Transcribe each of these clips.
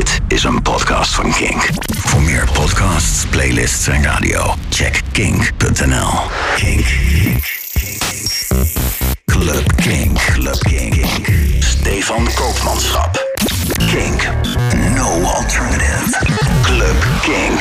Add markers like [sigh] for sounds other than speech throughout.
Dit is een podcast van Kink. Voor meer podcasts, playlists en radio, check kink.nl. Kink. Club Kink. Club Kink. Stefan Koopmanschap. Kink. No alternative. Club Kink.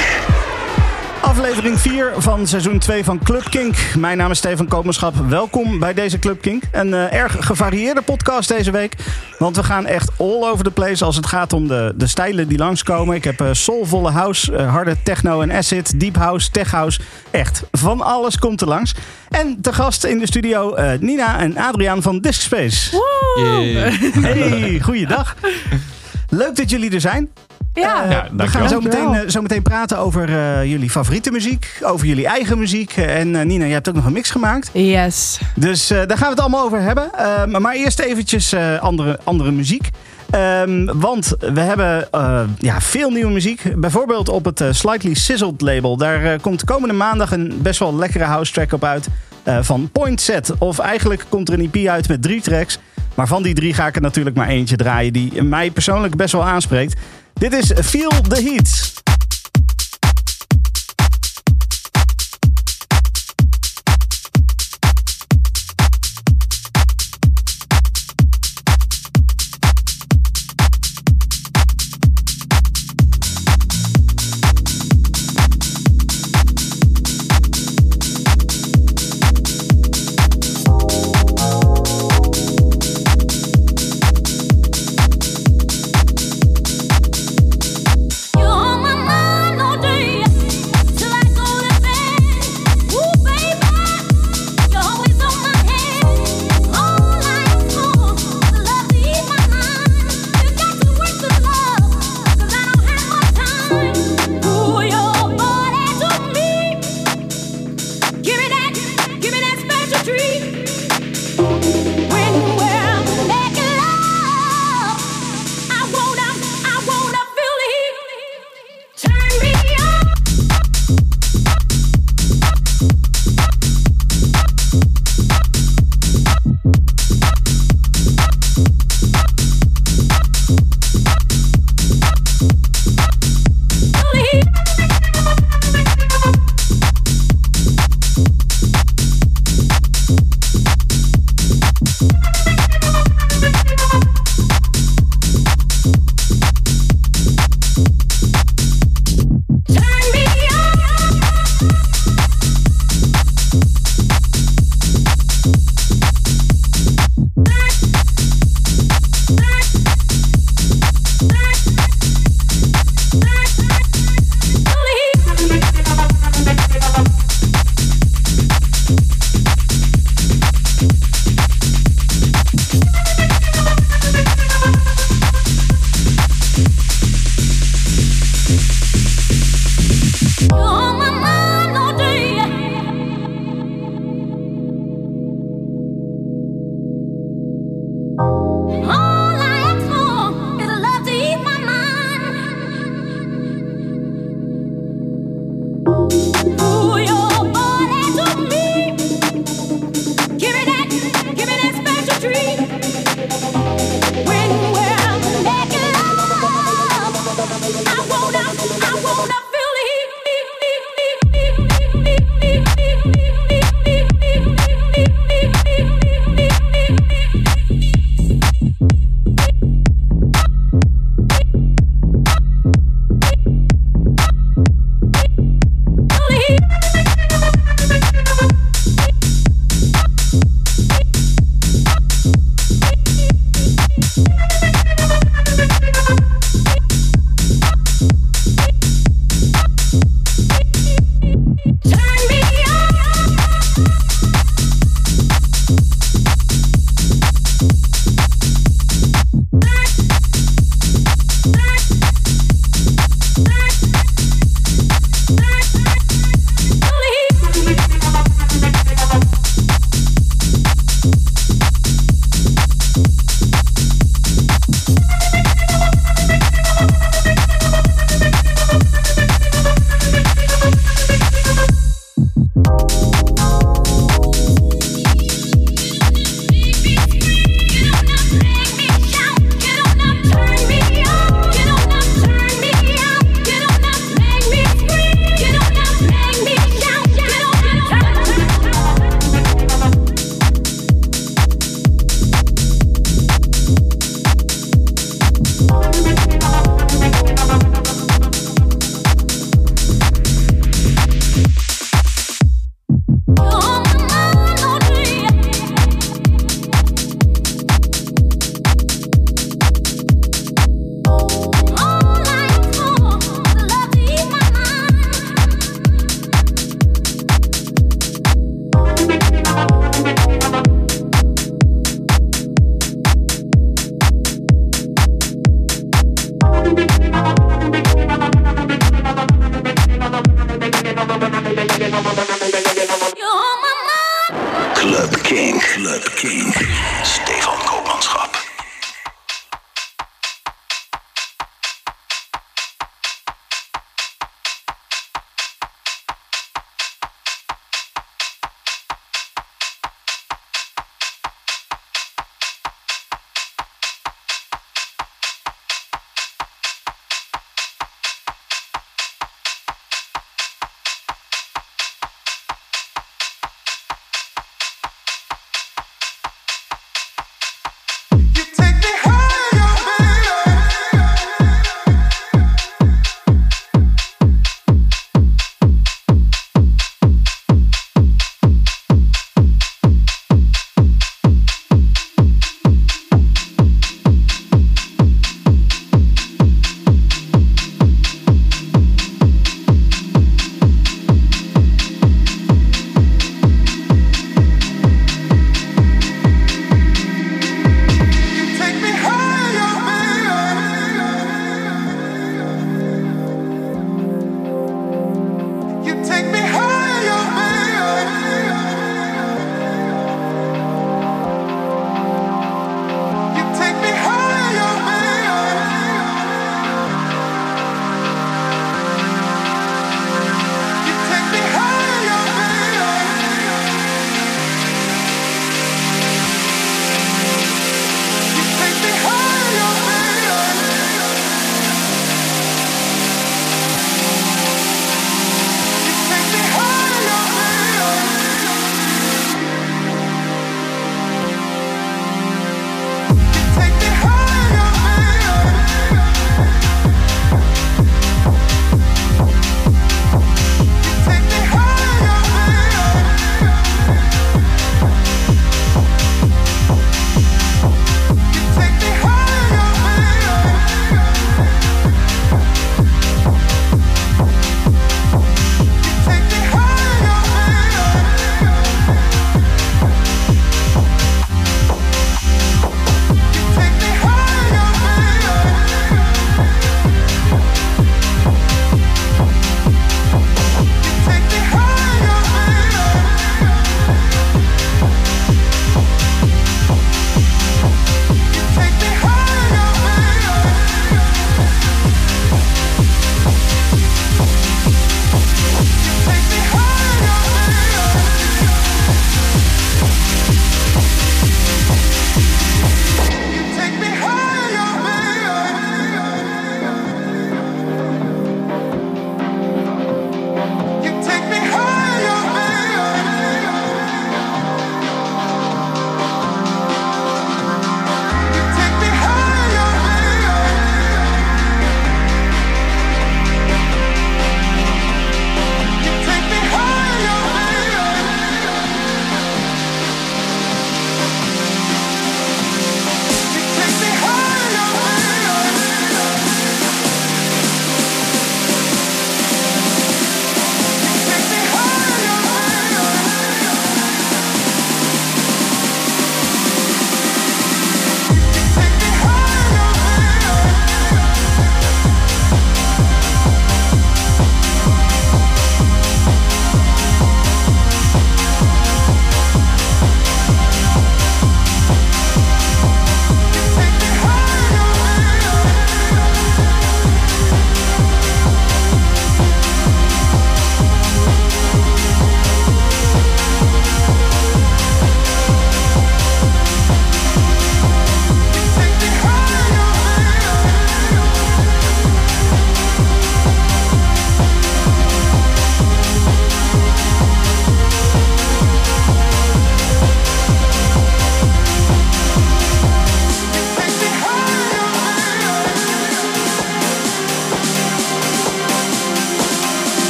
Aflevering 4 van seizoen 2 van Club Kink. Mijn naam is Stefan Koopmanschap. Welkom bij deze Club Kink. Een eh, erg gevarieerde podcast deze week. Want we gaan echt all over the place als het gaat om de, de stijlen die langskomen. Ik heb eh, soulvolle house, eh, harde techno en acid, deep house, tech house. Echt, van alles komt er langs. En te gast in de studio eh, Nina en Adriaan van Discspace. Hey, goeiedag. Leuk dat jullie er zijn. Ja, Eh, we gaan zo meteen, eh, zo meteen praten over eh, jullie favoriete muziek, over jullie eigen muziek. Eh, En eh, Nina, je hebt ook nog een mix gemaakt. yes. Dus eh, daar gaan we het allemaal over hebben. Ehm, maar eerst eventjes eh, andere, andere muziek. Ehm, want we hebben eh, ja, veel nieuwe muziek. Bijvoorbeeld op het Slightly Sizzled label. Daar komt komende maandag een best wel lekkere house track op uit. eh, van Point Set. Of eigenlijk komt er een EP uit met drie tracks. Maar van die drie ga ik er natuurlijk maar eentje draaien. Die mij persoonlijk best wel aanspreekt. Dit is Feel the Heat.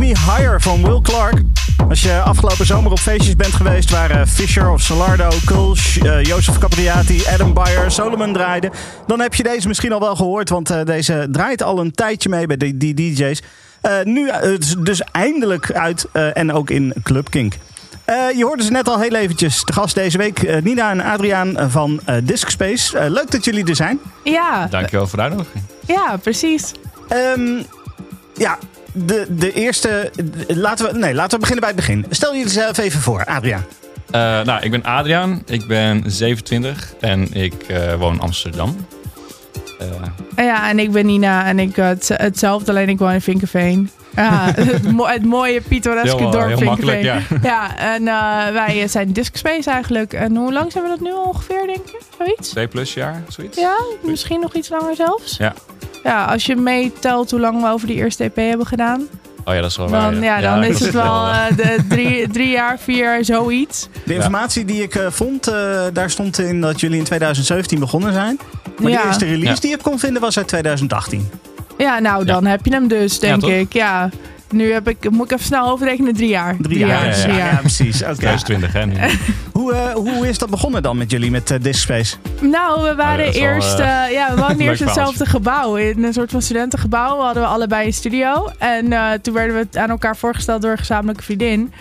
Me Higher van Will Clark. Als je afgelopen zomer op feestjes bent geweest waar eh, Fisher of Solardo, Kulsh, eh, Jozef Capriati, Adam Beyer, Solomon draaiden, dan heb je deze misschien al wel gehoord, want eh, deze draait al een tijdje mee bij die, die DJ's. Eh, nu dus- dus eindelijk uit eh, en ook in Club Kink. Eh, je hoorde ze net al heel eventjes te gast deze week. eh, Nina en Adriaan van eh Disc Space. Eh, leuk dat jullie er zijn. Ja, Dankjewel voor de uitnodiging. ja, precies. Ehm, ja, de, de eerste. Laten we, nee, laten we beginnen bij het begin. Stel jullie zelf even voor, Adriaan. Eh, nou, ik ben Adriaan, ik ben 27 en ik eh, woon in Amsterdam. Eh, Ja, en ik ben Nina en ik het, hetzelfde, alleen ik woon in Vinkenveen. Ja, [laughs] het, mo- het mooie pittoreske dorp heel makkelijk, Vinkenveen. ja. [laughs] Ja, en eh, wij zijn Discspace eigenlijk. En hoe lang zijn we dat nu ongeveer, denk je? Zoiets? Twee plus jaar, zoiets. Ja, misschien nog iets langer zelfs. Ja. Ja, als je meetelt hoe lang we over die eerste EP hebben gedaan, Oh ja, dat is wel waar. dan, ja, dan is het wel eh, de drie, drie jaar, vier jaar, zoiets. De informatie die ik eh, vond, eh, daar stond in dat jullie in 2017 begonnen zijn. Maar Ja. de eerste release Ja. die ik kon vinden was uit 2018. Ja, nou, dan heb je hem dus, denk ik. Ja. Nu heb ik, moet ik even snel overrekenen, drie jaar. Drie, jaar. ja, drie Ja, jaar. ja, precies. Oké. [laughs] 2020, hè? nu. [laughs] Hoe, eh, hoe is dat begonnen dan met jullie, met uh, Disc Space? Nou, we waren Oh, eerst, eh, eh, ja, we [laughs] woonden leuk eerst hetzelfde gebouw. In een soort van studentengebouw hadden we allebei een studio. En eh, toen werden we aan elkaar voorgesteld door een gezamenlijke vriendin.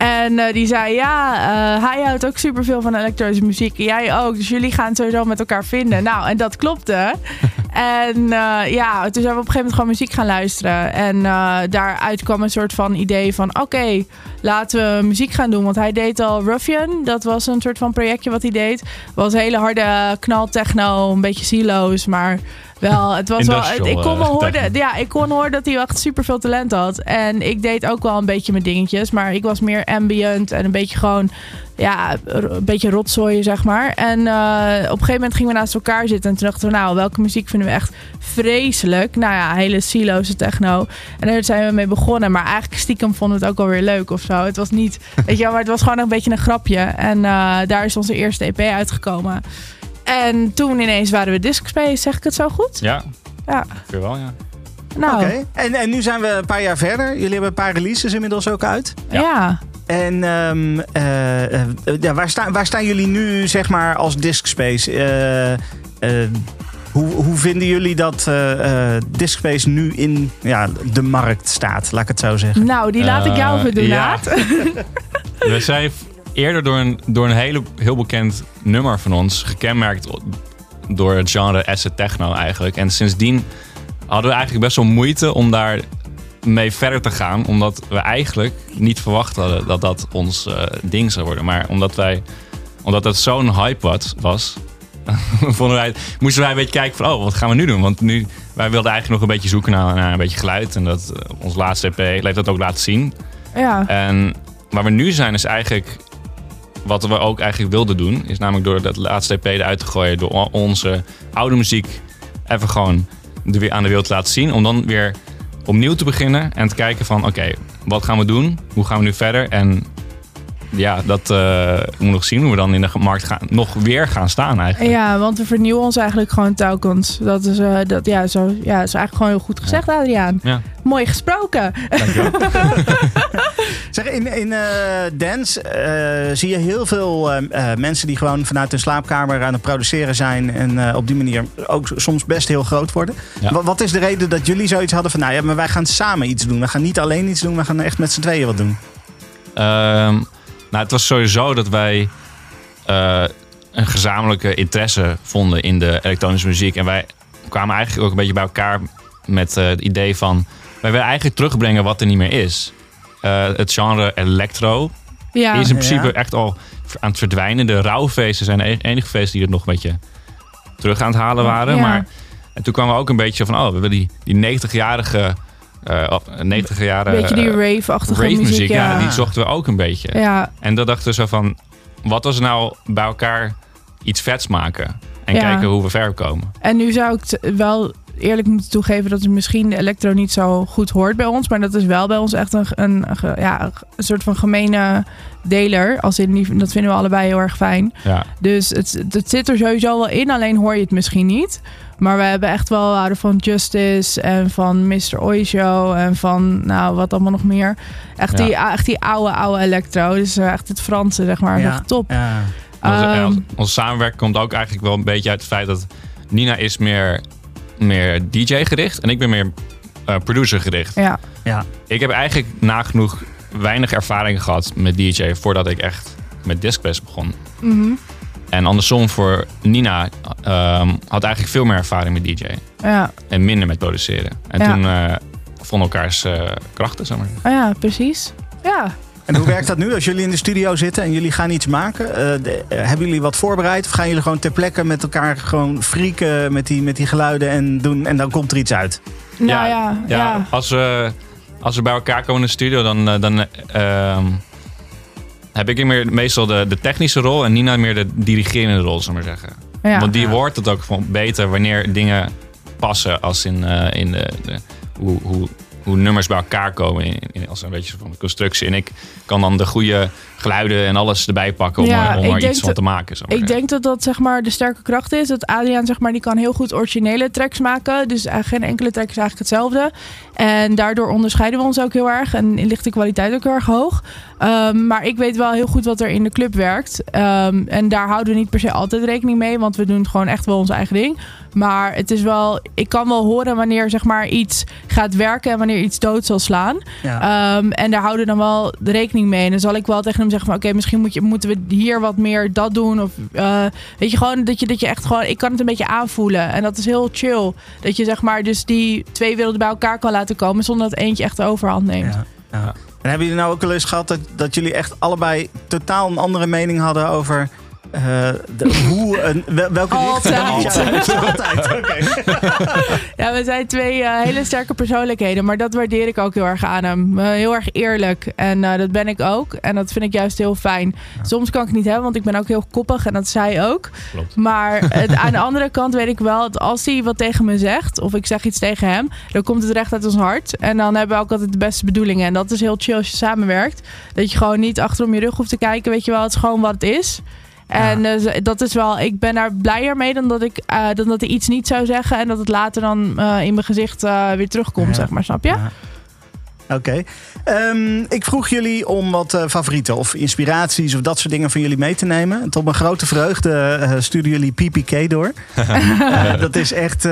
En eh, die zei, ja, eh, hij houdt ook superveel van elektronische muziek. Jij ook. Dus jullie gaan het sowieso met elkaar vinden. Nou, en dat klopte. [laughs] en eh, ja, toen zijn we op een gegeven moment gewoon muziek gaan luisteren. En daaruit kwam een soort van idee van, oké, laten we muziek gaan doen. Want hij deed al Ruffian. Dat was een soort van projectje wat hij deed. was hele harde knaltechno, een beetje silo's, maar wel, het was wel. Ik kon wel eh, horen, techno. ja, ik kon horen dat hij echt super veel talent had. En ik deed ook wel een beetje mijn dingetjes, maar ik was meer ambient en een beetje gewoon, ja, een beetje rotzooien, zeg maar. En eh, op een gegeven moment gingen we naast elkaar zitten en toen dachten we, nou, welke muziek vinden we echt vreselijk? Nou ja, hele siloze techno. En daar zijn we mee begonnen, maar eigenlijk stiekem vonden we het ook wel weer leuk of zo. Het was niet, weet je wel, maar het was gewoon een beetje een grapje. En eh, daar is onze eerste EP uitgekomen. En toen ineens waren we Disc Space, zeg ik het zo goed? Ja, Ja. ongeveer wel, ja. Nou, Oké. En, en nu zijn we een paar jaar verder. Jullie hebben een paar releases inmiddels ook uit. ja. En ehm, eh, eh, ja, waar, staan, waar staan jullie nu, zeg maar, als Disc Space? Eh, hoe, hoe vinden jullie dat eh eh Disc Space nu in ja, de markt staat? Laat ik het zo zeggen. Nou, die laat ik jou even doen, ja. [laughs] We zijn eerder door een, door een hele, heel bekend nummer van ons gekenmerkt door het genre acid techno eigenlijk. En sindsdien hadden we eigenlijk best wel moeite om daar mee verder te gaan. Omdat we eigenlijk niet verwacht hadden dat dat ons eh, ding zou worden. Maar omdat wij omdat het zo'n hype was, was [laughs] vonden wij, moesten wij een beetje kijken van, oh, wat gaan we nu doen? Want nu, wij wilden eigenlijk nog een beetje zoeken naar, naar een beetje geluid. En dat, eh, ons laatste EP heeft dat ook laten zien. Ja. En waar we nu zijn is eigenlijk wat we ook eigenlijk wilden doen. Is namelijk door dat laatste EP eruit te gooien. Door onze oude muziek even gewoon weer aan de wereld te laten zien. Om dan weer opnieuw te beginnen. En te kijken van oké, wat gaan we doen? Hoe gaan we nu verder? En ja, dat eh moet nog zien hoe we dan in de markt gaan, nog weer gaan staan eigenlijk. ja, want we vernieuwen ons eigenlijk gewoon telkens. Dat is, eh, dat, ja, zo, ja, is eigenlijk gewoon heel goed gezegd, Adriaan. Ja, Mooi gesproken. dankjewel. [laughs] Zeg, in, in eh, dance eh, zie je heel veel eh, eh, mensen die gewoon vanuit hun slaapkamer aan het produceren zijn. En eh, op die manier ook soms best heel groot worden. Ja. Wat, wat is de reden dat jullie zoiets hadden van, nou ja, maar wij gaan samen iets doen. We gaan niet alleen iets doen, we gaan echt met z'n tweeën wat doen. Ehm, nou, het was sowieso dat wij eh, een gezamenlijke interesse vonden in de elektronische muziek. En wij kwamen eigenlijk ook een beetje bij elkaar met eh, het idee van... wij willen eigenlijk terugbrengen wat er niet meer is. Eh, het genre electro Ja, is in principe Ja. echt al aan het verdwijnen. De rouwfeesten zijn de e- enige feesten die het nog een beetje terug aan het halen waren. Ja. Maar en toen kwamen we ook een beetje van... oh, we willen die, die 90-jarige... eh, of 90-jarige Beetje die rave-achtige rave muziek. muziek, ja. ja. die zochten we ook een beetje. ja. En dan dachten we zo van, wat als we nou bij elkaar iets vets maken? En Ja. kijken hoe we ver komen. En nu zou ik t- wel eerlijk moeten toegeven dat het misschien de elektro niet zo goed hoort bij ons. Maar dat is wel bij ons echt een, een, ja, een soort van gemene deler. Als in die, dat vinden we allebei heel erg fijn. Ja. Dus het, het zit er sowieso wel in, alleen hoor je het misschien niet. Maar we hebben echt wel we houden van Justice en van Mr. Oi Show en van, nou, wat allemaal nog meer. Echt, Ja. die, echt die oude, oude electro. Dus echt het Franse, zeg maar. Ja. Echt top. Ja. Onze, Ehm, onze- onze samenwerking komt ook eigenlijk wel een beetje uit het feit dat Nina is meer, meer DJ gericht en ik ben meer eh, producer gericht. Ja, Ja. Ik heb eigenlijk nagenoeg weinig ervaring gehad met DJ voordat ik echt met Discbest begon. Mhm. En andersom voor Nina ehm, had eigenlijk veel meer ervaring met DJ ja. en minder met produceren. En Ja. toen eh vonden elkaars eh, krachten, zeg maar. Oh ja, precies. Ja. En hoe werkt dat nu als jullie in de studio zitten en jullie gaan iets maken? Eh, de- hebben jullie wat voorbereid of gaan jullie gewoon ter plekke met elkaar gewoon frieken met die, met die geluiden en doen en dan komt er iets uit? Nou ja, ja. ja, Als, we, als we bij elkaar komen in de studio, dan, dan eh, ehm, heb ik meer, meestal de, de technische rol en Nina meer de dirigerende rol, zal ik maar zeggen. Ja. Want die Ja. hoort het ook van beter wanneer dingen passen als in, eh, in de, de- hoe, hoe, hoe nummers bij elkaar komen in, in, als een beetje van de constructie. En ik kan dan de goede geluiden en alles erbij pakken om, Ja, er- om er iets van te maken. ik maar Ik denk dat dat zeg maar de sterke kracht is. Dat Adriaan zeg maar die kan heel goed originele tracks maken. Dus eigenlijk geen enkele track is eigenlijk hetzelfde. En daardoor onderscheiden we ons ook heel erg. En ligt de kwaliteit ook heel erg hoog. Ehm, maar ik weet wel heel goed wat er in de club werkt. Ehm, en daar houden we niet per se altijd rekening mee. Want we doen gewoon echt wel ons eigen ding. Maar het is wel, ik kan wel horen wanneer zeg maar iets gaat werken en wanneer iets dood zal slaan. Ja. Ehm, en daar houden we dan wel de rekening mee. En dan zal ik wel tegen hem zeggen van... oké, misschien moet je, moeten we hier wat meer dat doen. Of eh, weet je, gewoon dat je, dat je echt gewoon... Ik kan het een beetje aanvoelen. En dat is heel chill. Dat je zeg maar dus die twee werelden bij elkaar kan laten komen... zonder dat eentje echt de overhand neemt. En hebben jullie nou ook wel eens gehad dat, dat jullie echt allebei totaal een andere mening hadden over eh, de, hoe een, welke richting? Altijd. Ja, altijd. Oké. [laughs] Ja, we zijn twee eh, hele sterke persoonlijkheden. Maar dat waardeer ik ook heel erg aan hem. Eh, heel erg eerlijk. En dat ben ik ook. En dat vind ik juist heel fijn. Soms kan ik het niet hebben, want ik ben ook heel koppig. En dat hij ook. Klopt. Maar [laughs] het, aan de andere kant weet ik wel dat als hij wat tegen me zegt, of ik zeg iets tegen hem, dan komt het recht uit ons hart. En dan hebben we ook altijd de beste bedoelingen. En dat is heel chill als je samenwerkt. Dat je gewoon niet achterom je rug hoeft te kijken. Weet je wel, het is gewoon wat het is. En eh, dat is wel, ik ben daar blijer mee dan dat, ik, eh, dan dat hij iets niet zou zeggen. En dat het later dan eh, in mijn gezicht weer terugkomt, Ja. zeg maar. Snap je? Oké. Ehm, ik vroeg jullie om wat eh, favorieten of inspiraties of dat soort dingen van jullie mee te nemen. En tot mijn grote vreugde eh sturen jullie PPK door. [laughs] Eh, dat is echt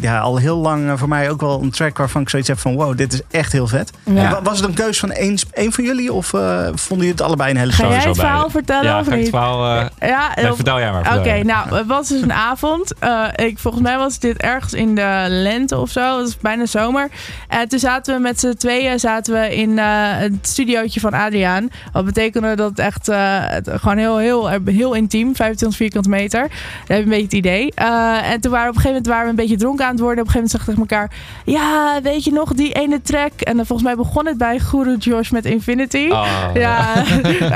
ja, al heel lang voor mij ook wel een track waarvan ik zoiets heb van wow, dit is echt heel vet. Ja. Was het een keus van één, één van jullie of eh, vonden jullie het allebei een hele Ga jij het verhaal vertellen Ja, of ga ik het niet? verhaal... Ja, nee, of- vertel jij maar. Oké, nou, het was dus een avond. Eh, ik, volgens mij was dit ergens in de lente of zo. Het was bijna zomer. En toen zaten we met z'n tweeën zaten we in eh, het studiootje van Adriaan. Wat betekende dat het echt eh, gewoon heel, heel, heel intiem, 25 vierkante meter. Dat heb je een beetje het idee. Eh, en toen waren we op een gegeven moment waren we een beetje dronken aan het worden. Op een gegeven moment zeggen we tegen elkaar: Ja, weet je nog die ene track? En dan volgens mij begon het bij Guru Josh met Infinity. Ah, Ja, [laughs]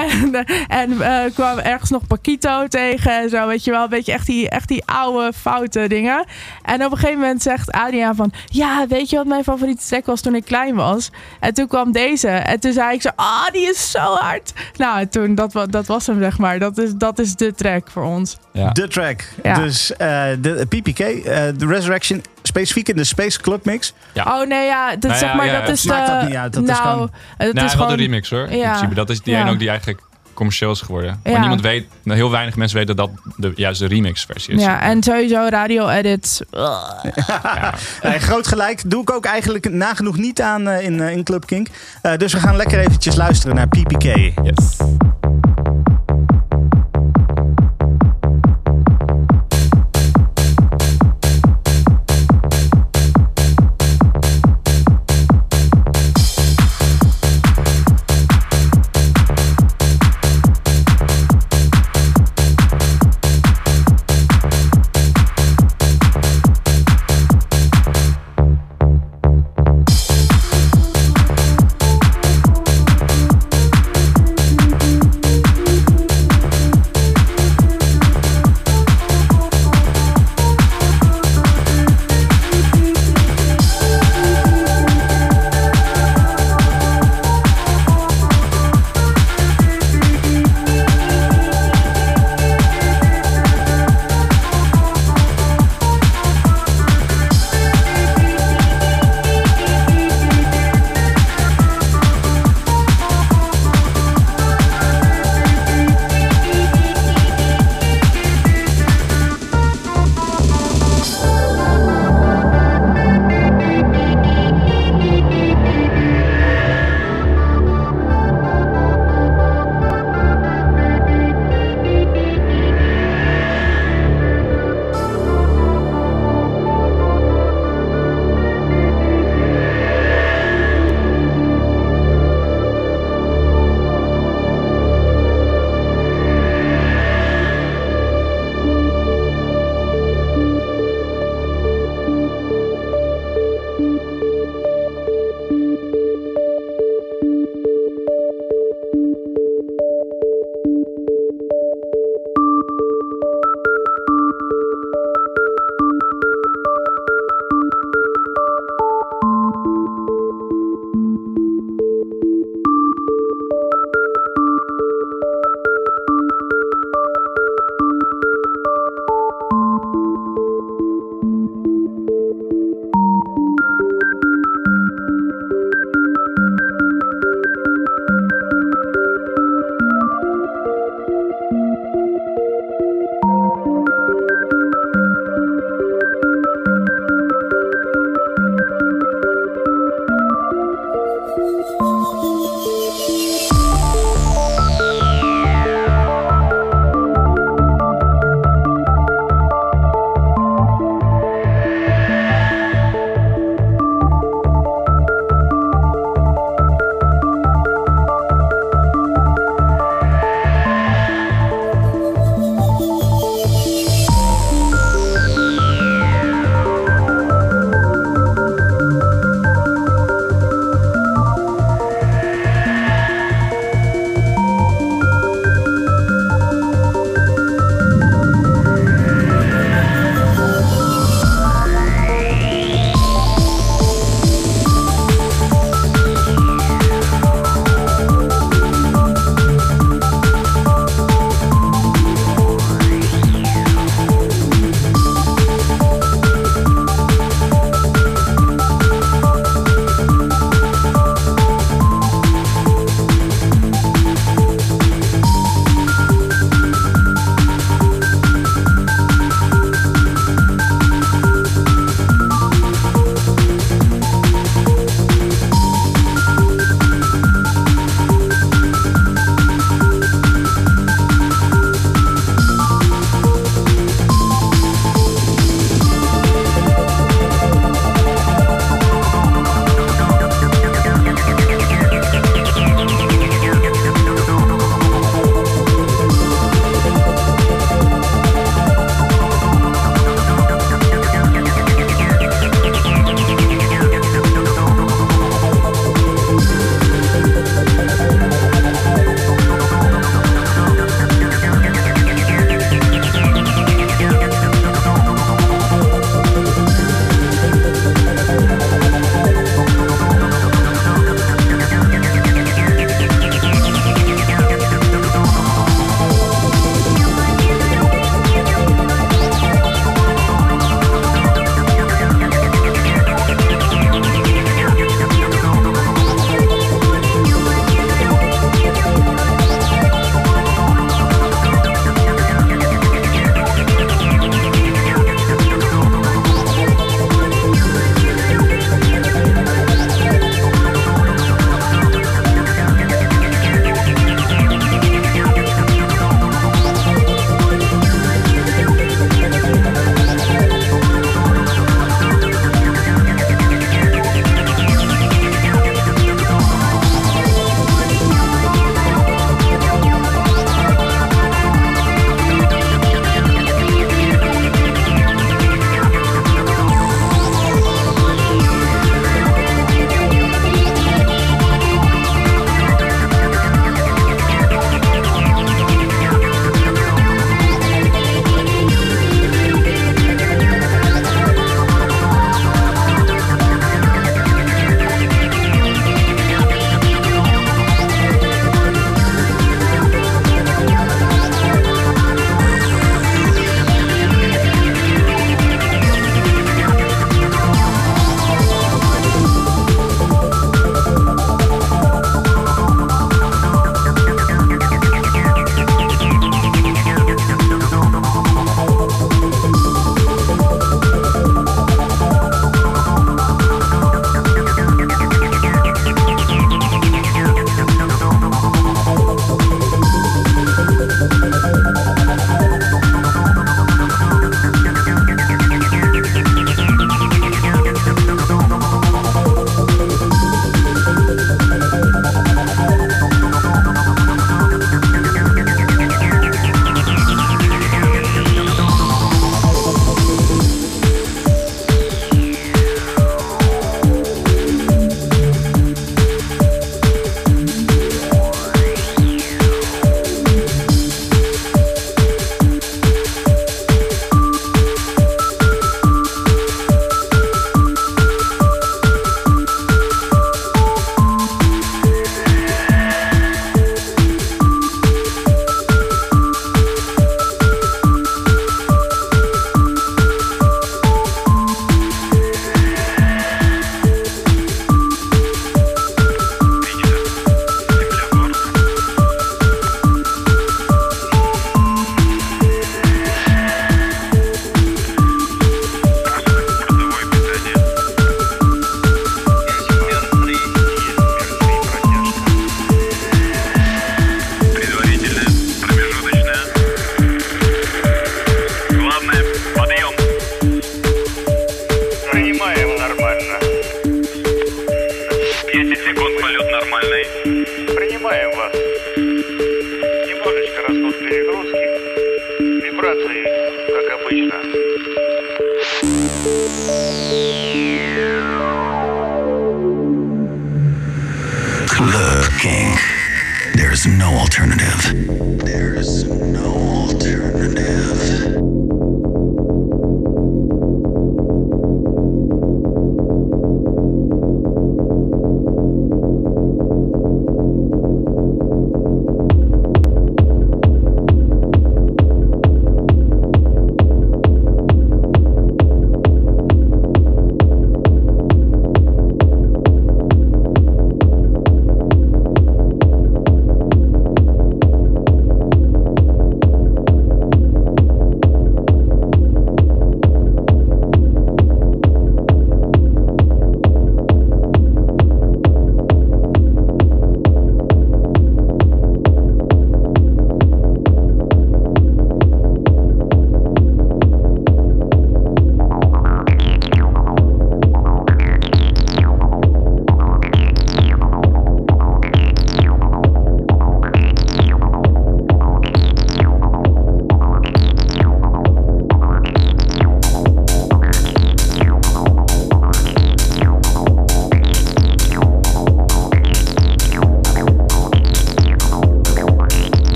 en, en kwam ergens nog Paquito tegen en zo, weet je wel. Een beetje echt die, echt die oude, foute dingen. En op een gegeven moment zegt Adriaan van... Ja, weet je wat mijn favoriete track was toen ik klein was? En toen kwam deze. En toen zei ik zo... Ah, die is zo hard. Nou, en toen, dat, dat was hem, zeg maar. Dat is, dat is de track voor ons. ja. De track. Ja. Dus eh, de PPK, eh, de Resurrection, specifiek in de Space Club Mix. Ja. Oh nee, ja, dat, Nou zeg maar, ja, dat is de... maakt dat niet uit, dat is nou, gewoon- het Nee, is gewoon... de remix hoor. In principe. Dat is die Ja. ene ook die eigenlijk commercieel is geworden. Ja. Maar niemand weet, heel weinig mensen weten dat dat de, juist de remix versie is. Ja, en sowieso radio-edits. Ja. [laughs] Eh, groot gelijk doe ik ook eigenlijk nagenoeg niet aan eh, in, eh, in Club Kink. Eh, dus we gaan lekker eventjes luisteren naar PPK. Yes.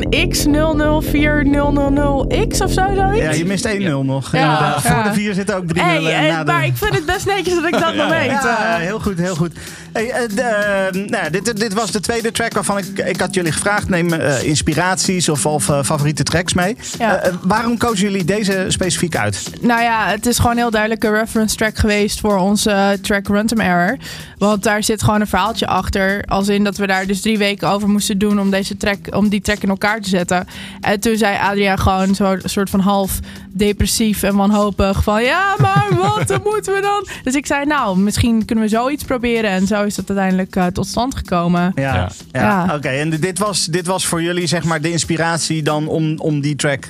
Dan X004000X of zo, zoiets? Ja, je mist 1-0 nog. Ja, inderdaad. ja. Voor de 4 zit ook 3-0. Hey, en na de- maar ik vind het best netjes dat ik dat [laughs] nog weet. Ja, eh. heel goed, heel goed. Hey, eh, eh, nou, dit, dit was de tweede track waarvan ik, ik had jullie gevraagd. Neem eh, inspiraties of, of favoriete tracks mee. Ja. Waarom kozen jullie deze specifiek uit? Nou ja, het is gewoon heel duidelijk een reference track geweest voor onze track Runtime Error. Want daar zit gewoon een verhaaltje achter. Als in dat we daar dus drie weken over moesten doen om, deze track, om die track in elkaar te zetten. En toen zei Adriaan gewoon zo een soort van half depressief en wanhopig van... Ja, maar wat [laughs] moeten we dan? Dus ik zei, nou, misschien kunnen we zoiets proberen. En zo is dat uiteindelijk eh, tot stand gekomen. Ja, Ja. ja. Ja. oké. En dit was, dit was voor jullie zeg maar de inspiratie dan om, om die track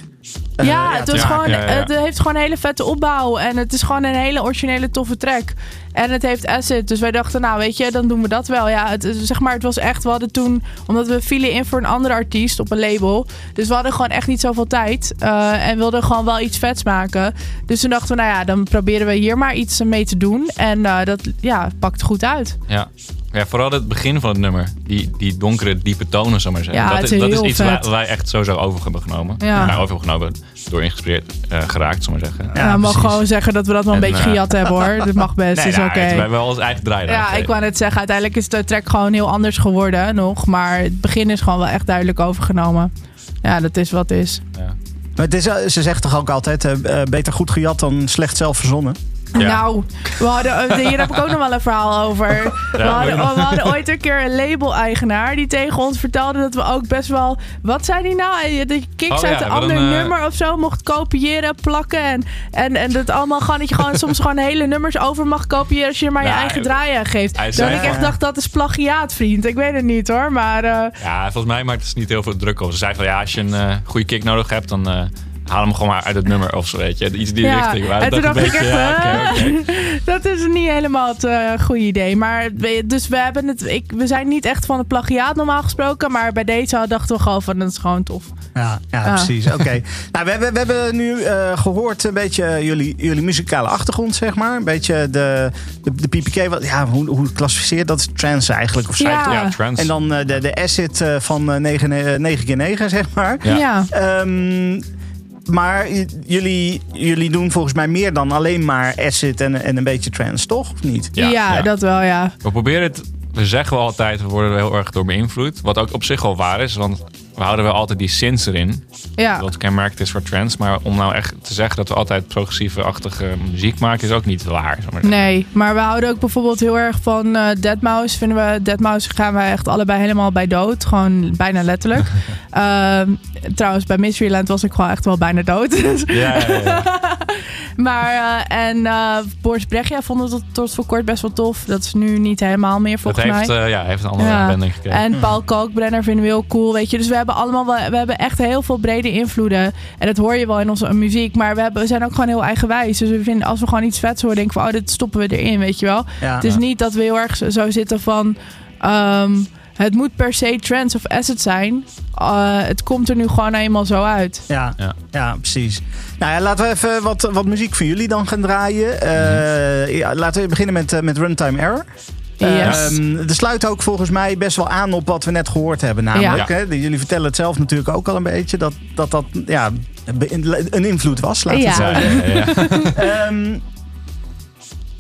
eh, ja, het, ja, gewoon, ja, ja. het heeft gewoon een hele vette opbouw. En het is gewoon een hele originele toffe track. En het heeft acid. Dus wij dachten, nou weet je, dan doen we dat wel. Ja, het, is- zeg maar, het was echt, we hadden toen... Omdat we vielen in voor een andere artiest op een label. Dus we hadden gewoon echt niet zoveel tijd. eh, en wilden gewoon wel iets vets maken. Dus toen dachten we, nou ja, dan proberen we hier maar iets mee te doen. En eh, dat ja, pakt goed uit. Ja. Ja, vooral het begin van het nummer. Die, die donkere, diepe tonen, zou ik maar zeggen. Ja, dat, het is, dat is iets waar wij echt sowieso over hebben genomen. Ja. Nou, over hebben genomen, door ingespireerd eh, geraakt, zou ik maar zeggen. Ja, Ja, mag gewoon zeggen dat we dat wel een En, beetje eh, gejat hebben hoor. Dat mag best, [laughs] Nee, is nou, oké. het- wij hebben wel ons eigen draai Ja, ik wou net zeggen, uiteindelijk is de track gewoon heel anders geworden nog. Maar het begin is gewoon wel echt duidelijk overgenomen. Ja, dat is wat het is. Ja. Maar het is, ze zegt toch ook altijd, eh, beter goed gejat dan slecht zelf verzonnen? Ja. Nou, we hadden, eh, hier heb ik ook nog wel een verhaal over. We hadden, we ooit een keer een label-eigenaar die tegen ons vertelde dat we ook best wel. Wat zei die nou? Eh, Dat je kicks Oh uit een ander eh, nummer of zo mocht kopiëren, plakken. En, en, en dat allemaal gewoon dat je gewoon soms gewoon hele nummers over mag kopiëren als je er maar je Nou, eigen draai aan geeft. Dat ik echt dacht dat is plagiaat, vriend. Ik weet het niet hoor, maar. Ja, volgens mij maakt het niet heel veel druk op. Ze zei van ja, als je een goede kick nodig hebt, dan haal hem gewoon maar uit het nummer of zo, weet je. Iets die Ja, richting. Maar en toen dat dacht ik echt, ja, oké. [laughs] dat is niet helemaal het eh, goede idee. Maar dus we hebben het. Ik, we zijn niet echt van het plagiaat normaal gesproken. Maar bij deze dachten we gewoon van dat is gewoon tof. Ja, ja Ah. precies. Oké. [laughs] nou, we, hebben, we hebben nu eh, gehoord een beetje eh, jullie, jullie muzikale achtergrond, zeg maar. Een beetje de, de, de PPK. Wat, ja, hoe, hoe klassificeert dat? is trance eigenlijk. Of Ja. Ja, trans. En dan eh, de, de acid eh, van eh, 9 eh, 9 keer 9 zeg maar. Ja. Ja. Maar jullie, jullie doen volgens mij meer dan alleen maar acid en, en een beetje trance, toch? Of niet? Ja, Ja, ja. dat wel, ja. We proberen het, we zeggen wel altijd, we worden er heel erg door beïnvloed. Wat ook op zich wel waar is, want we houden wel altijd die synths erin. Ja, Wat kenmerkend is voor trends. Maar om nou echt te zeggen dat we altijd progressieve-achtige muziek maken, is ook niet waar. maar. nee. Maar we houden ook bijvoorbeeld heel erg van eh Deadmau5. Vinden we, Deadmau5 gaan wij echt allebei helemaal bij dood. Gewoon bijna letterlijk. [laughs] Ehm, trouwens, bij Mysteryland was ik gewoon echt wel bijna dood. [laughs] Ja, ja, ja. maar, eh, en eh Boris Brechtja vonden het tot, tot voor kort best wel tof. Dat is nu niet helemaal meer Dat volgens heeft, mij. ja, heeft een andere Ja. gekregen. En Paul [clears throat] Kalkbrenner vinden we heel cool, weet je. Dus we hebben allemaal wel, we hebben echt heel veel brede invloeden. En dat hoor je wel in onze muziek. Maar we, hebben, we zijn ook gewoon heel eigenwijs. Dus we vinden, als we gewoon iets vets horen, denken we, oh, dit stoppen we erin, weet je wel. Ja. Het is niet dat we heel erg zo- zitten van, ehm, het moet per se trance of acid zijn. Eh, het komt er nu gewoon eenmaal zo uit. Ja, ja. Ja. precies. Nou ja, laten we even wat, wat muziek van jullie dan gaan draaien. Eh, ja, laten we beginnen met, eh, met Runtime Error. Yes. Ehm, de sluit ook volgens mij best wel aan op wat we net gehoord hebben. Namelijk, Ja. hè, jullie vertellen het zelf natuurlijk ook al een beetje. Dat dat, dat ja, een invloed was, laten we het zo Ja, zeggen. ja, ja. [laughs] Ehm,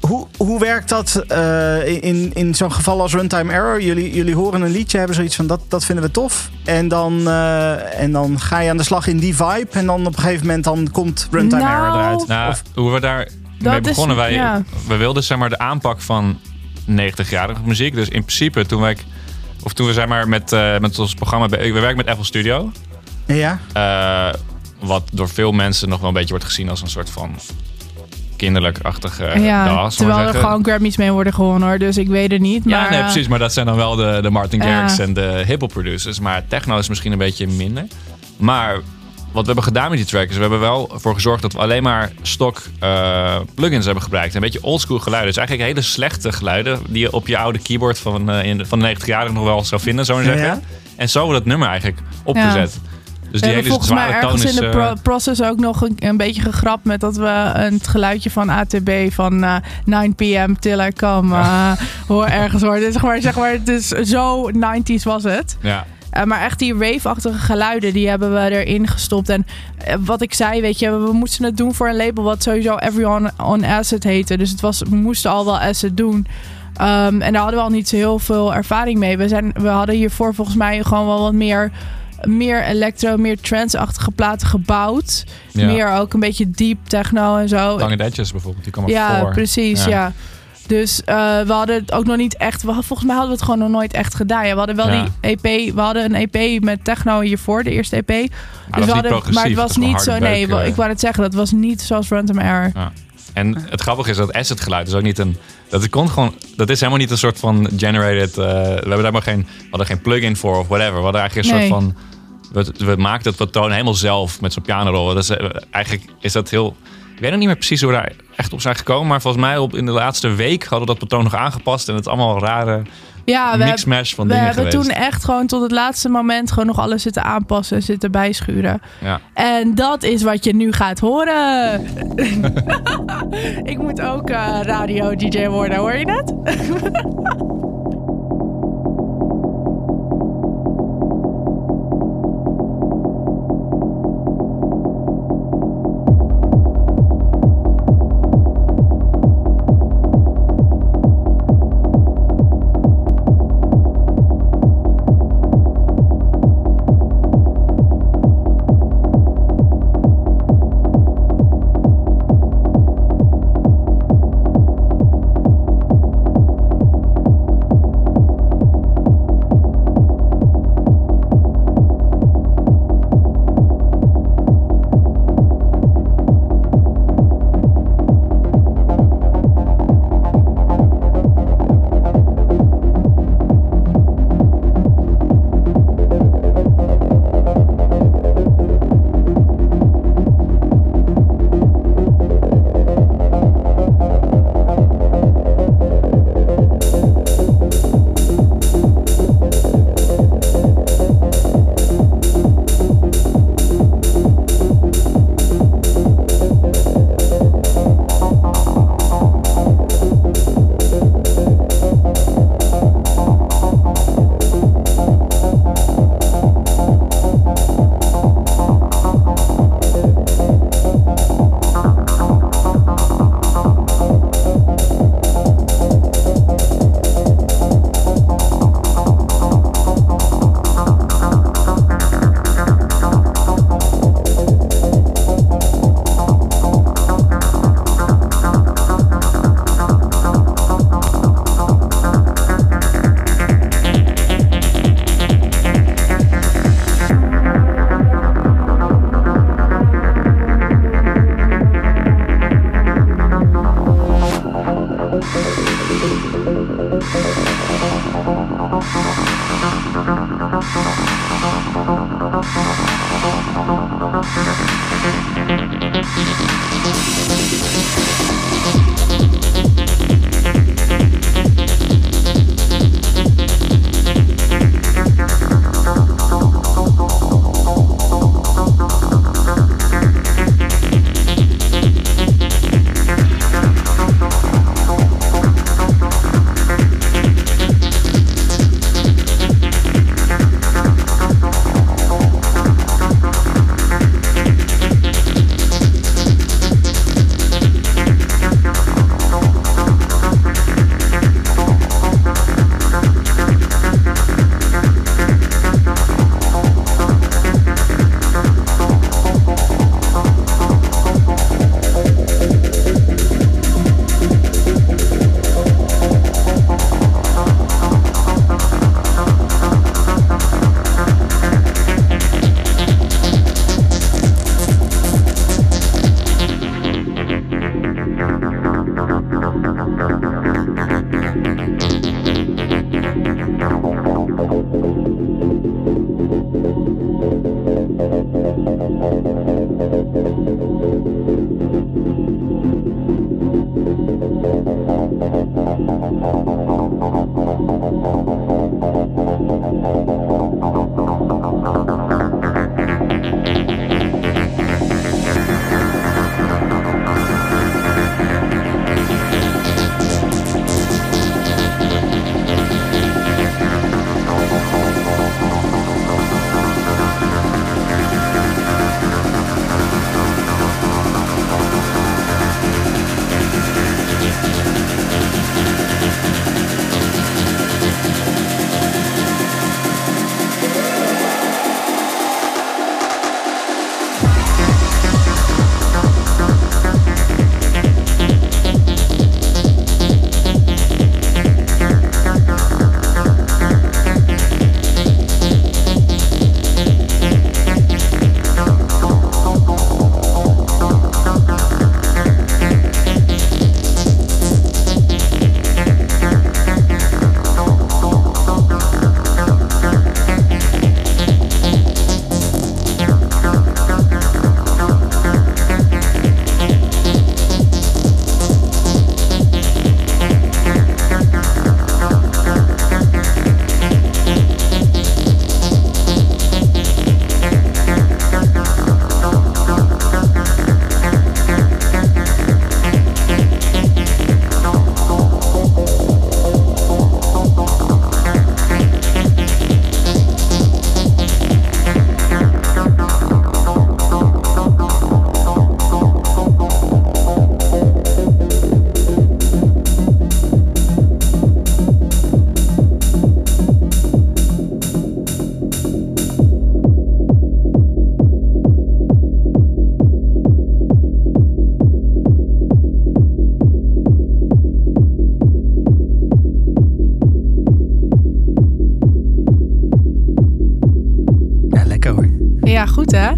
hoe, hoe werkt dat eh, in, in zo'n geval als Runtime Error? Jullie, jullie horen een liedje, hebben zoiets van dat, dat vinden we tof. En dan, eh, en dan ga je aan de slag in die vibe. En dan op een gegeven moment dan komt Runtime Nou, Error eruit. Nou, Of- hoe we daar mee is- begonnen, wij, ja. we wilden zeg maar de aanpak van 90-jarige muziek. Dus in principe toen wij, of toen we zeg maar met, eh, met ons programma, we werken met FL Studio. ja? Eh, wat door veel mensen nog wel een beetje wordt gezien als een soort van kinderlijk-achtige ja, maar terwijl er gewoon Grammys mee worden gewonnen hoor. Dus ik weet het niet. Maar, Ja, nee, eh, precies. Maar dat zijn dan wel de, de Martin Ja. Garrix en de hip-hop producers. Maar techno is misschien een beetje minder. Maar wat we hebben gedaan met die track is... we hebben wel voor gezorgd dat we alleen maar stock eh, plugins hebben gebruikt. Een beetje oldschool geluiden. Dus eigenlijk hele slechte geluiden... die je op je oude keyboard van, eh, in, van de 90 jarigen nog wel zou vinden, zo zeggen. ja. En zo hebben we dat nummer eigenlijk opgezet. Dus We die hebben hele volgens mij ergens is... in de eh, pro- process ook nog een, een beetje gegrapt met dat we het geluidje van ATB van eh 9 p.m. till I come [laughs] hoor ergens hoor. Dus zeg maar, zeg maar, het is zo 90s was het. ja. Eh, maar echt die rave-achtige geluiden, die hebben we erin gestopt. En eh, wat ik zei, weet je, we moesten het doen voor een label wat sowieso Everyone on Acid heette. Dus het was, we moesten al wel acid doen. Ehm, en daar hadden we al niet zo heel veel ervaring mee. We, zijn, we hadden hiervoor volgens mij gewoon wel wat meer, meer electro, meer trance-achtige platen gebouwd. Ja. Meer ook een beetje deep techno en zo. Lange Edges bijvoorbeeld, die kwam Ja, voor. precies, Ja. ja. Dus eh, we hadden het ook nog niet echt... We, volgens mij hadden we het gewoon nog nooit echt gedaan. Ja, we hadden wel Ja. die EP... We hadden een EP met techno hiervoor, de eerste EP. was dus we hadden, maar het was niet zo... Nee, beuk, eh. ik wou het zeggen. Dat was niet zoals Random Air. En het grappige is dat acid geluid is ook niet een... Dat, komt gewoon, dat is helemaal niet een soort van generated... eh, we hebben daar maar geen, we hadden geen plugin voor of whatever. We hadden eigenlijk een Nee. soort van... We, we maakten het patroon helemaal zelf met zo'n pianorol. Eh, eigenlijk is dat heel... Ik weet nog niet meer precies hoe we daar echt op zijn gekomen. Maar volgens mij op, in de laatste week hadden we dat patroon nog aangepast. En het allemaal rare Ja, we, mix-mash van we dingen hebben geweest. toen echt gewoon tot het laatste moment... gewoon nog alles zitten aanpassen en zitten bijschuren. Ja. En dat is wat je nu gaat horen. [laughs] ik moet ook eh, radio-dj worden, hoor je het? [laughs]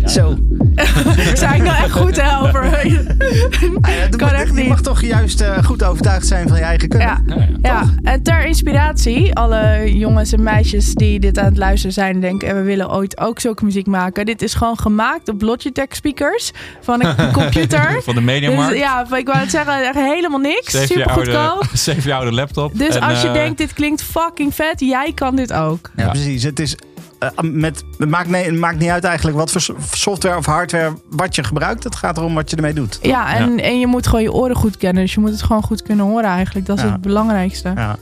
Zo. [laughs] Zei ik nou echt goed hè over... Ah ja, Kan echt je niet. mag toch juist eh, goed overtuigd zijn van je eigen kunnen. Ja, ja. en ter inspiratie, alle jongens en meisjes die dit aan het luisteren zijn en denken, en we willen ooit ook zulke muziek maken. Dit is gewoon gemaakt op Logitech speakers van een [laughs] computer. Van de Mediamarkt. Dus, ja, ik wou het zeggen, echt helemaal niks. Super goedkoop. [laughs] zeven jaar oude laptop. Dus En, als je eh, denkt, dit klinkt fucking vet, jij kan dit ook. Ja, Ja. precies. Het, is, met, het, maakt, nee, het maakt niet uit eigenlijk wat voor so- software of hardware wat je gebruikt. Het gaat erom wat je ermee doet. Ja, en, en je moet gewoon je oren goed kennen. Dus je moet het gewoon goed kunnen horen eigenlijk. Dat is Ja. het belangrijkste. Ja,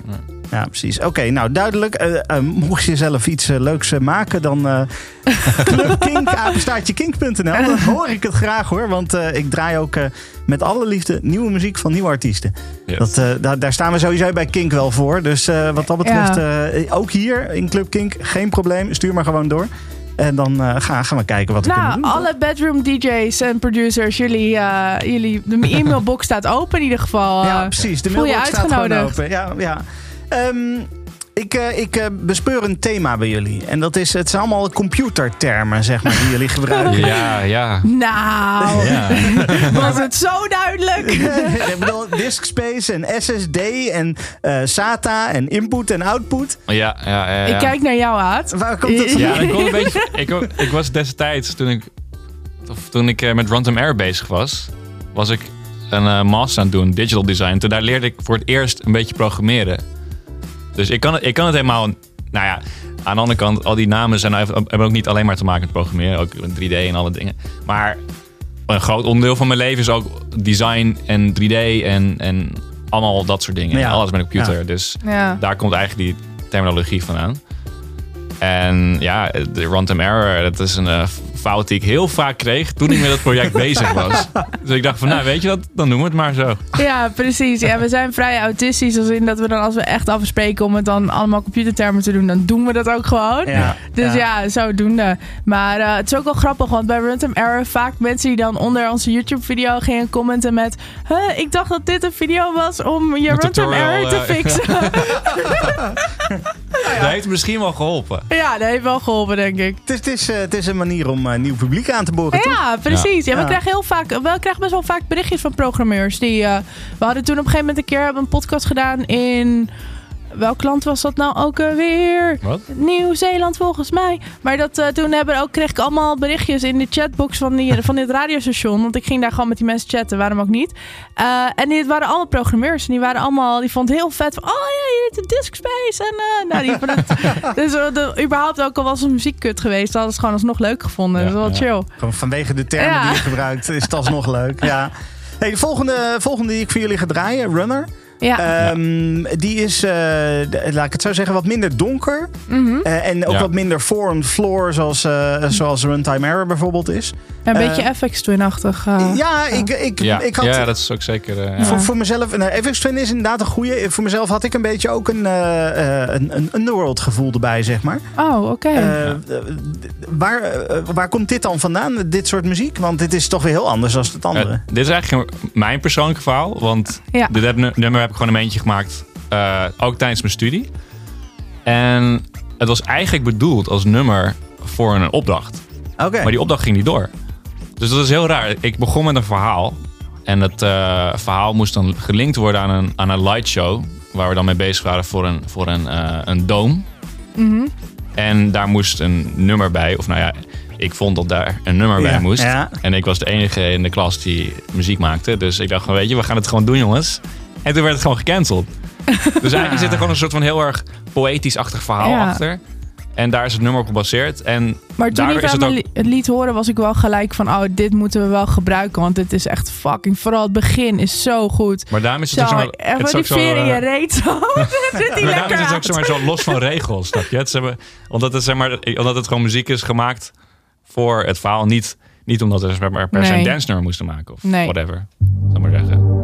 ja precies. Oké, nou duidelijk. Eh, eh, mocht je zelf iets eh, leuks maken, dan eh [laughs] clubkink, apenstaartje kink.nl. Dan hoor ik het graag hoor. Want eh, ik draai ook eh, met alle liefde nieuwe muziek van nieuwe artiesten. Dat, eh, daar, daar staan we sowieso bij Kink wel voor. Dus eh, wat dat betreft, eh, ook hier in Club Kink, geen probleem. Stuur maar gewoon door. En dan eh, gaan, gaan we kijken wat we Nou, kunnen doen. alle bedroom DJ's en producers, jullie, eh, jullie, de e-mailbox staat open in ieder geval. Ja, precies. De mailbox staat gewoon open. Ja, ja. Ehm, ik, eh, ik eh, bespeur een thema bij jullie. En dat is, het zijn allemaal computertermen, zeg maar, die jullie gebruiken. [laughs] Ja, ja. Nou, ja. [laughs] was het zo duidelijk? [laughs] ik bedoel, disk space en SSD en eh, SATA en input en output. Ja, ja, ja, ja. Ik kijk naar jou, Aad. Waar komt het Ja, vandaan? ik, een beetje, ik, ik was destijds, toen ik, of toen ik eh, met Runtime Air bezig was, was ik een eh, master aan het doen, digital design. Toen daar leerde ik voor het eerst een beetje programmeren. Dus ik kan het, ik kan het helemaal, nou ja, aan de andere kant, al die namen zijn, even- hebben ook niet alleen maar te maken met programmeren, ook met 3D en alle dingen. Maar een groot onderdeel van mijn leven is ook design en 3D en, en allemaal dat soort dingen. Ja. Alles met een computer. Ja. Dus Ja. daar komt eigenlijk die terminologie vandaan. En ja, de runtime error, dat is een eh, fout die ik heel vaak kreeg toen ik met het project [laughs] bezig was. Dus ik dacht van, nou weet je wat, dan doen we het maar zo. ja, precies. Ja, we zijn vrij autistisch. Als in dat we dan, als we echt afspreken om het dan allemaal computertermen te doen, dan doen we dat ook gewoon. Ja, Dus ja. ja, zodoende. Maar eh, het is ook wel grappig, want bij Runtime Error vaak mensen die dan onder onze YouTube-video gingen commenten met... Huh, ik dacht dat dit een video was om je tutorial, Error te eh, fixen. [laughs] Dat heeft misschien wel geholpen. ja, dat heeft wel geholpen, denk ik. Het is, het, is, eh, het is een manier om eh, nieuw publiek aan te boren, toch? Ja, precies. Ja. we, Ja. krijgen heel vaak, we krijgen best wel vaak berichtjes van programmeurs. Die, eh, we hadden toen op een gegeven moment een keer hebben een podcast gedaan in... Welk land was dat nou ook weer? Wat? Nieuw-Zeeland volgens mij. Maar dat, eh, toen hebben, ook, kreeg ik allemaal berichtjes in de chatbox van, die, van dit radiostation. Want ik ging daar gewoon met die mensen chatten, waarom ook niet. Eh, en dit waren allemaal programmeurs. En die waren allemaal, die vonden het heel vet. Van, oh ja, je heet de Disk Space. En eh, nou, die het, [laughs] dus eh, de, überhaupt ook al was een muziekkut geweest, hadden ze het gewoon alsnog leuk gevonden. Ja, dat is wel ja. chill. Gewoon vanwege de termen Ja. die je gebruikt is het alsnog leuk. Ja. [laughs] Hey, de volgende, volgende die ik voor jullie ga draaien, Runner. Ja. Ehm, die is, eh, laat ik het zo zeggen, wat minder donker. Mhm. Eh, en ook Ja. wat minder form floor, zoals, eh, zoals Runtime Error bijvoorbeeld is. Een beetje FX Twin-achtig. ja, ik, ik, Ja, ik had... ja dat is ook zeker... eh, ja. Voor, voor mezelf, nou, FX Twin is inderdaad een goede. Voor mezelf had ik een beetje ook een, eh, eh, een, een underworld gevoel erbij, zeg maar. Oh, oké. Waar, waar komt dit dan vandaan, dit soort muziek? Want dit is toch weer heel anders dan het andere. Dit is eigenlijk mijn persoonlijke verhaal. Want Ja. dit heb, nummer heb ik gewoon een eentje gemaakt. eh, ook tijdens mijn studie. En het was eigenlijk bedoeld als nummer voor een opdracht. Oké. Maar die opdracht ging niet door. Dus dat is heel raar. Ik begon met een verhaal. En het eh, verhaal moest dan gelinkt worden aan een, aan een lightshow. Waar we dan mee bezig waren voor een, voor een, eh een dome. Mhm. En daar moest een nummer bij. Of nou ja, ik vond dat daar een nummer Ja, bij moest. ja. En ik was de enige in de klas die muziek maakte. Dus ik dacht gewoon, weet je, we gaan het gewoon doen, jongens. En toen werd het gewoon gecanceld. [laughs] dus eigenlijk zit er gewoon een soort van heel erg poëtisch-achtig verhaal Ja. achter. En daar is het nummer op gebaseerd. En Maar toen ik is het ook... het liet horen, was ik wel gelijk van... Oh, dit moeten we wel gebruiken, want dit is echt fucking... Vooral het begin is zo goed. Maar daarom is het Zo, ook zo... even het die veer in je eh, reet [laughs] zo. Zit die Maar daarom lekker is het ook uit. zeg maar, zo los van regels, snap je? Het, maar, omdat, het, zeg maar, omdat het gewoon muziek is gemaakt voor het verhaal. Niet, niet omdat we per se Nee. een dance nummer moesten maken of Nee. whatever. Zal maar zeggen.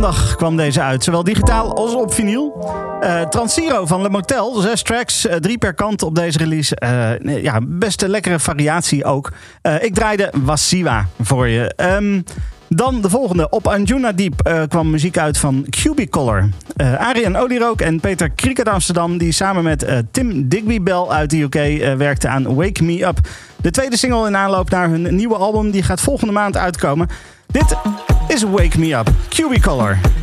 Maandag kwam deze uit, zowel digitaal als op vinyl. Eh Transiro van Le Motel, zes tracks, eh, drie per kant op deze release. Eh, ja, best een lekkere variatie ook. Ik draaide Wasiwa voor je. Ehm, dan de volgende. Op Anjuna Deep kwam muziek uit van Cubicolor. Arjen Olierook en Peter Kriek uit Amsterdam... die samen met Tim Digby Bell uit de UK werkten aan Wake Me Up. De tweede single in aanloop naar hun nieuwe album... die gaat volgende maand uitkomen. Dit is Wake Me Up, Cubicolor.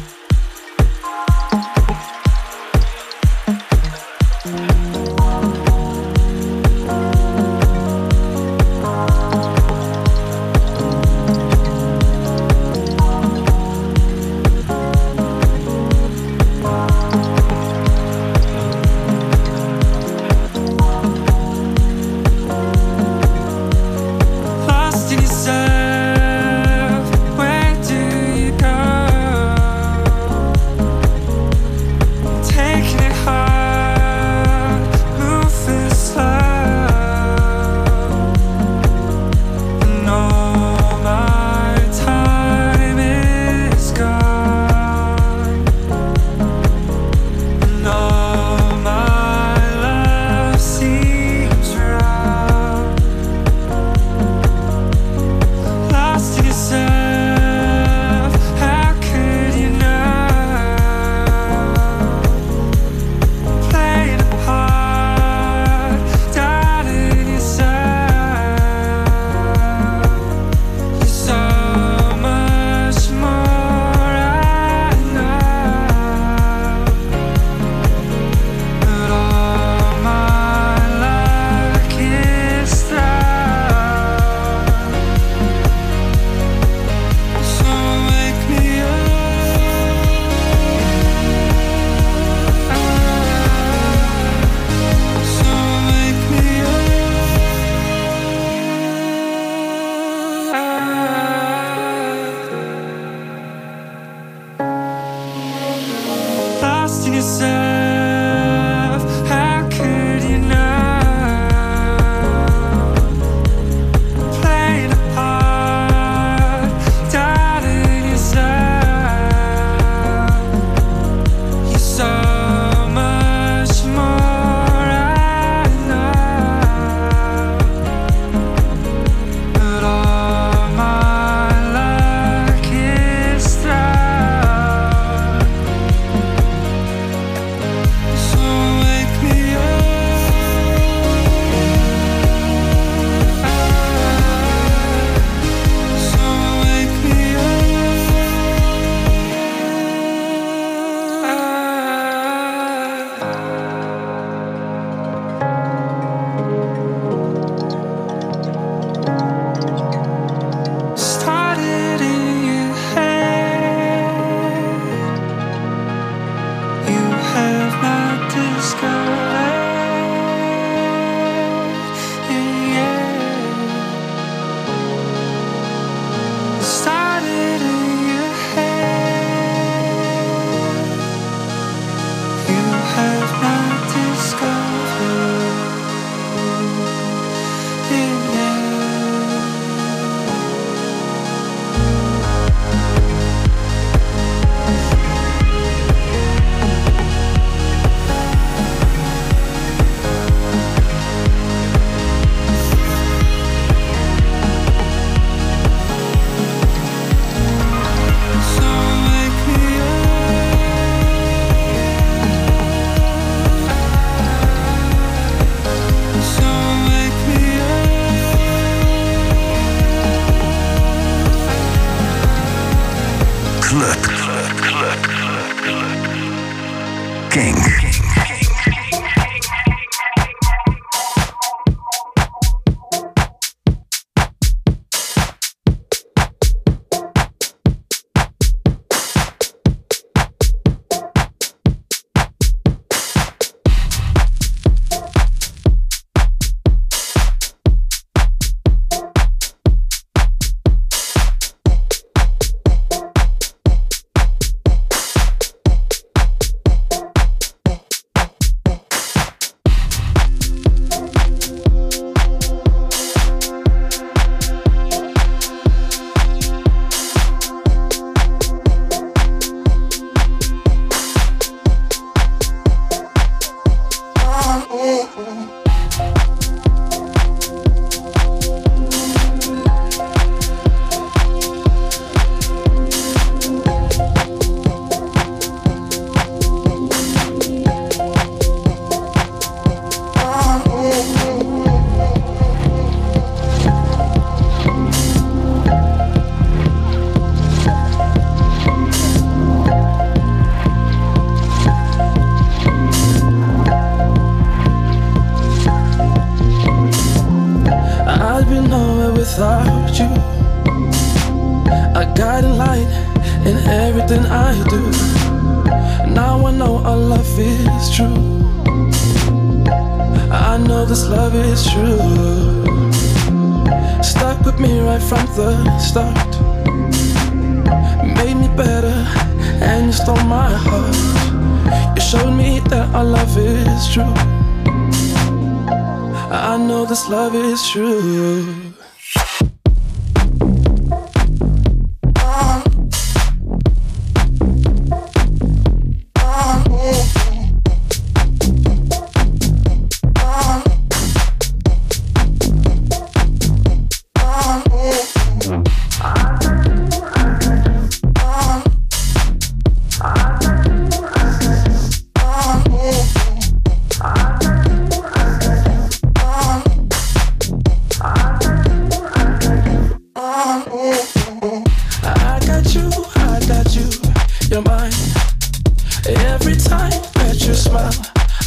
time that you smile,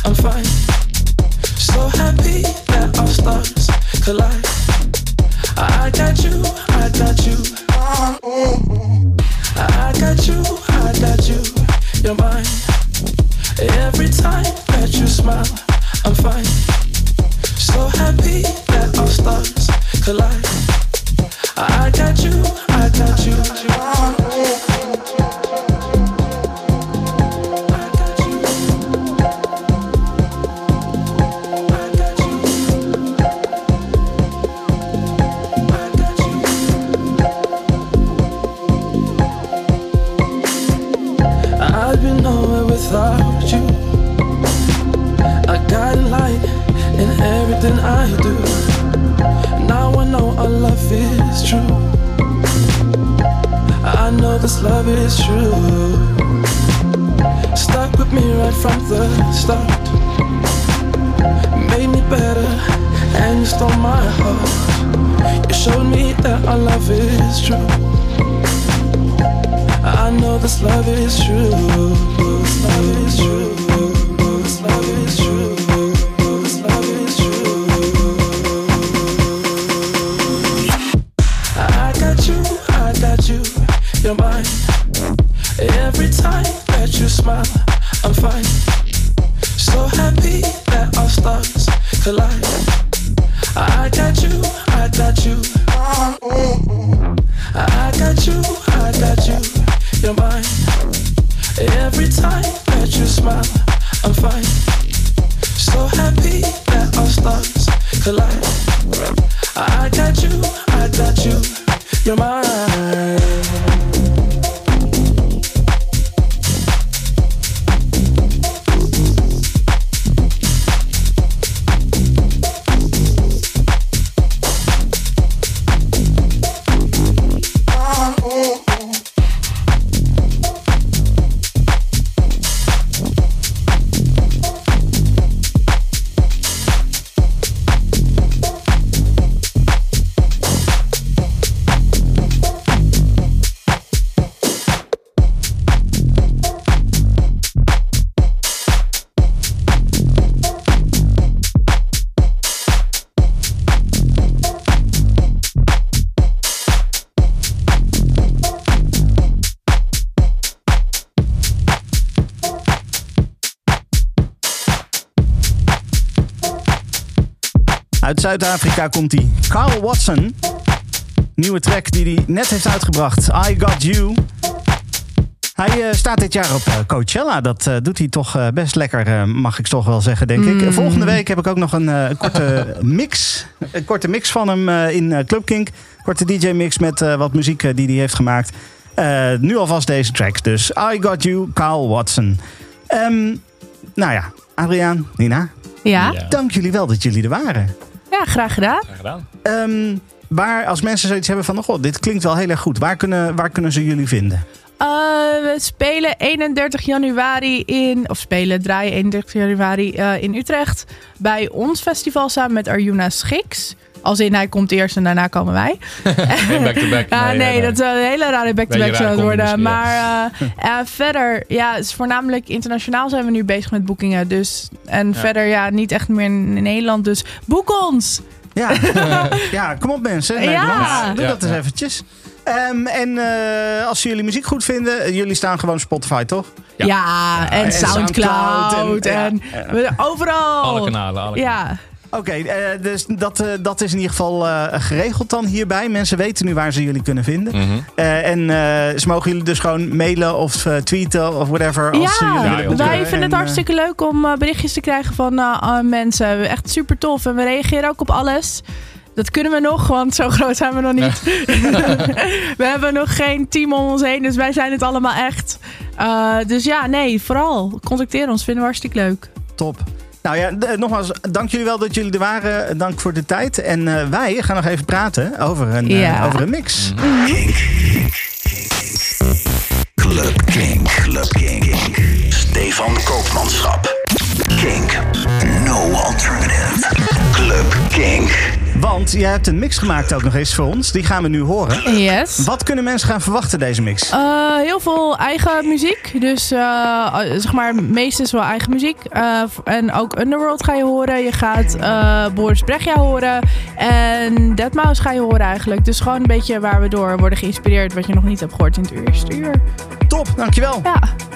I'm fine. So happy that our stars collide. I got you, I got you. I got you, I got you. You're mine. Every time that you smile, I'm fine. So happy that our stars collide. I got you, I got you. Zuid-Afrika komt hij. Carl Watson. Nieuwe track die hij net heeft uitgebracht. I Got You. Hij eh, staat dit jaar op eh, Coachella. Dat eh, doet hij toch best lekker, eh, mag ik toch wel zeggen, denk ik. Volgende week heb ik ook nog een eh, korte [laughs] mix. Een korte mix van hem eh, in eh, Club Kink. Korte DJ-mix met eh, wat muziek die hij heeft gemaakt. Eh, nu alvast deze track. Dus I Got You, Carl Watson. Ehm, nou ja, Adriaan, Nina, Ja? Ja. dank jullie wel dat jullie er waren. Ja, graag gedaan. Graag gedaan. Ehm, waar, als mensen zoiets hebben van, oh god, dit klinkt wel heel erg goed. Waar kunnen, waar kunnen ze jullie vinden? Eh, we spelen 31 januari in, of spelen, draaien 31 januari eh, in Utrecht. Bij ons festival samen met Arjuna Schiks. Als in, hij komt eerst en daarna komen wij. [laughs] Geen back-to-back. [laughs] Ja, nee, dat is een hele rare back-to-back zou het worden. Maar [laughs] eh, eh, verder, ja, het is voornamelijk internationaal zijn we nu bezig met boekingen. Dus, en verder, ja, niet echt meer in Nederland. Dus boek ons! Ja, ja kom op mensen. Ja. Nederland. Doe Ja, dat eens ja. eventjes. Ehm, en eh, als jullie muziek goed vinden, jullie staan gewoon op Spotify, toch? Ja, Ja. en, en Soundcloud. En, en- overal. Alle kanalen. Alle Ja, Oké, eh, dus dat, eh, dat is in ieder geval eh, geregeld dan hierbij. Mensen weten nu waar ze jullie kunnen vinden. Mhm. Eh, en eh, ze mogen jullie dus gewoon mailen of tweeten of whatever. Als ze jullie ja, boeken. wij vinden En, het hartstikke leuk om berichtjes te krijgen van mensen. Echt super tof. En we reageren ook op alles. Dat kunnen we nog, want zo groot zijn we nog niet. [laughs] [laughs] we hebben nog geen team om ons heen, dus wij zijn het allemaal echt. Eh, dus ja, nee, vooral. Contacteer ons, vinden we hartstikke leuk. Top. Nou ja, nogmaals, dank jullie wel dat jullie er waren. Dank voor de tijd. En eh, wij gaan nog even praten over een, eh, over een mix. Club Kink. Club Kink. Stefan Koopmanschap. Kink. No alternative. Club Kink. Want jij hebt een mix gemaakt ook nog eens voor ons. Die gaan we nu horen. Yes. Wat kunnen mensen gaan verwachten deze mix? Eh, heel veel eigen muziek. Dus eh, zeg maar, meestal wel eigen muziek. En ook Underworld ga je horen. Je gaat Boris Brechtja horen. En Deadmau5 ga je horen eigenlijk. Dus gewoon een beetje waar we door worden geïnspireerd. Wat je nog niet hebt gehoord in het eerste uur. Top, dankjewel. Ja.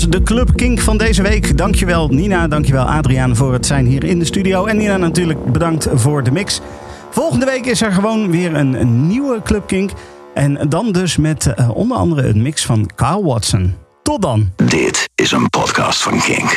Was de Club Kink van deze week. Dankjewel Nina, dankjewel Adriaan voor het zijn hier in de studio. En Nina natuurlijk bedankt voor de mix. Volgende week is er gewoon weer een, nieuwe Club Kink. En dan dus met eh, onder andere een mix van Kyle Watson. Tot dan. Dit is een podcast van Kink.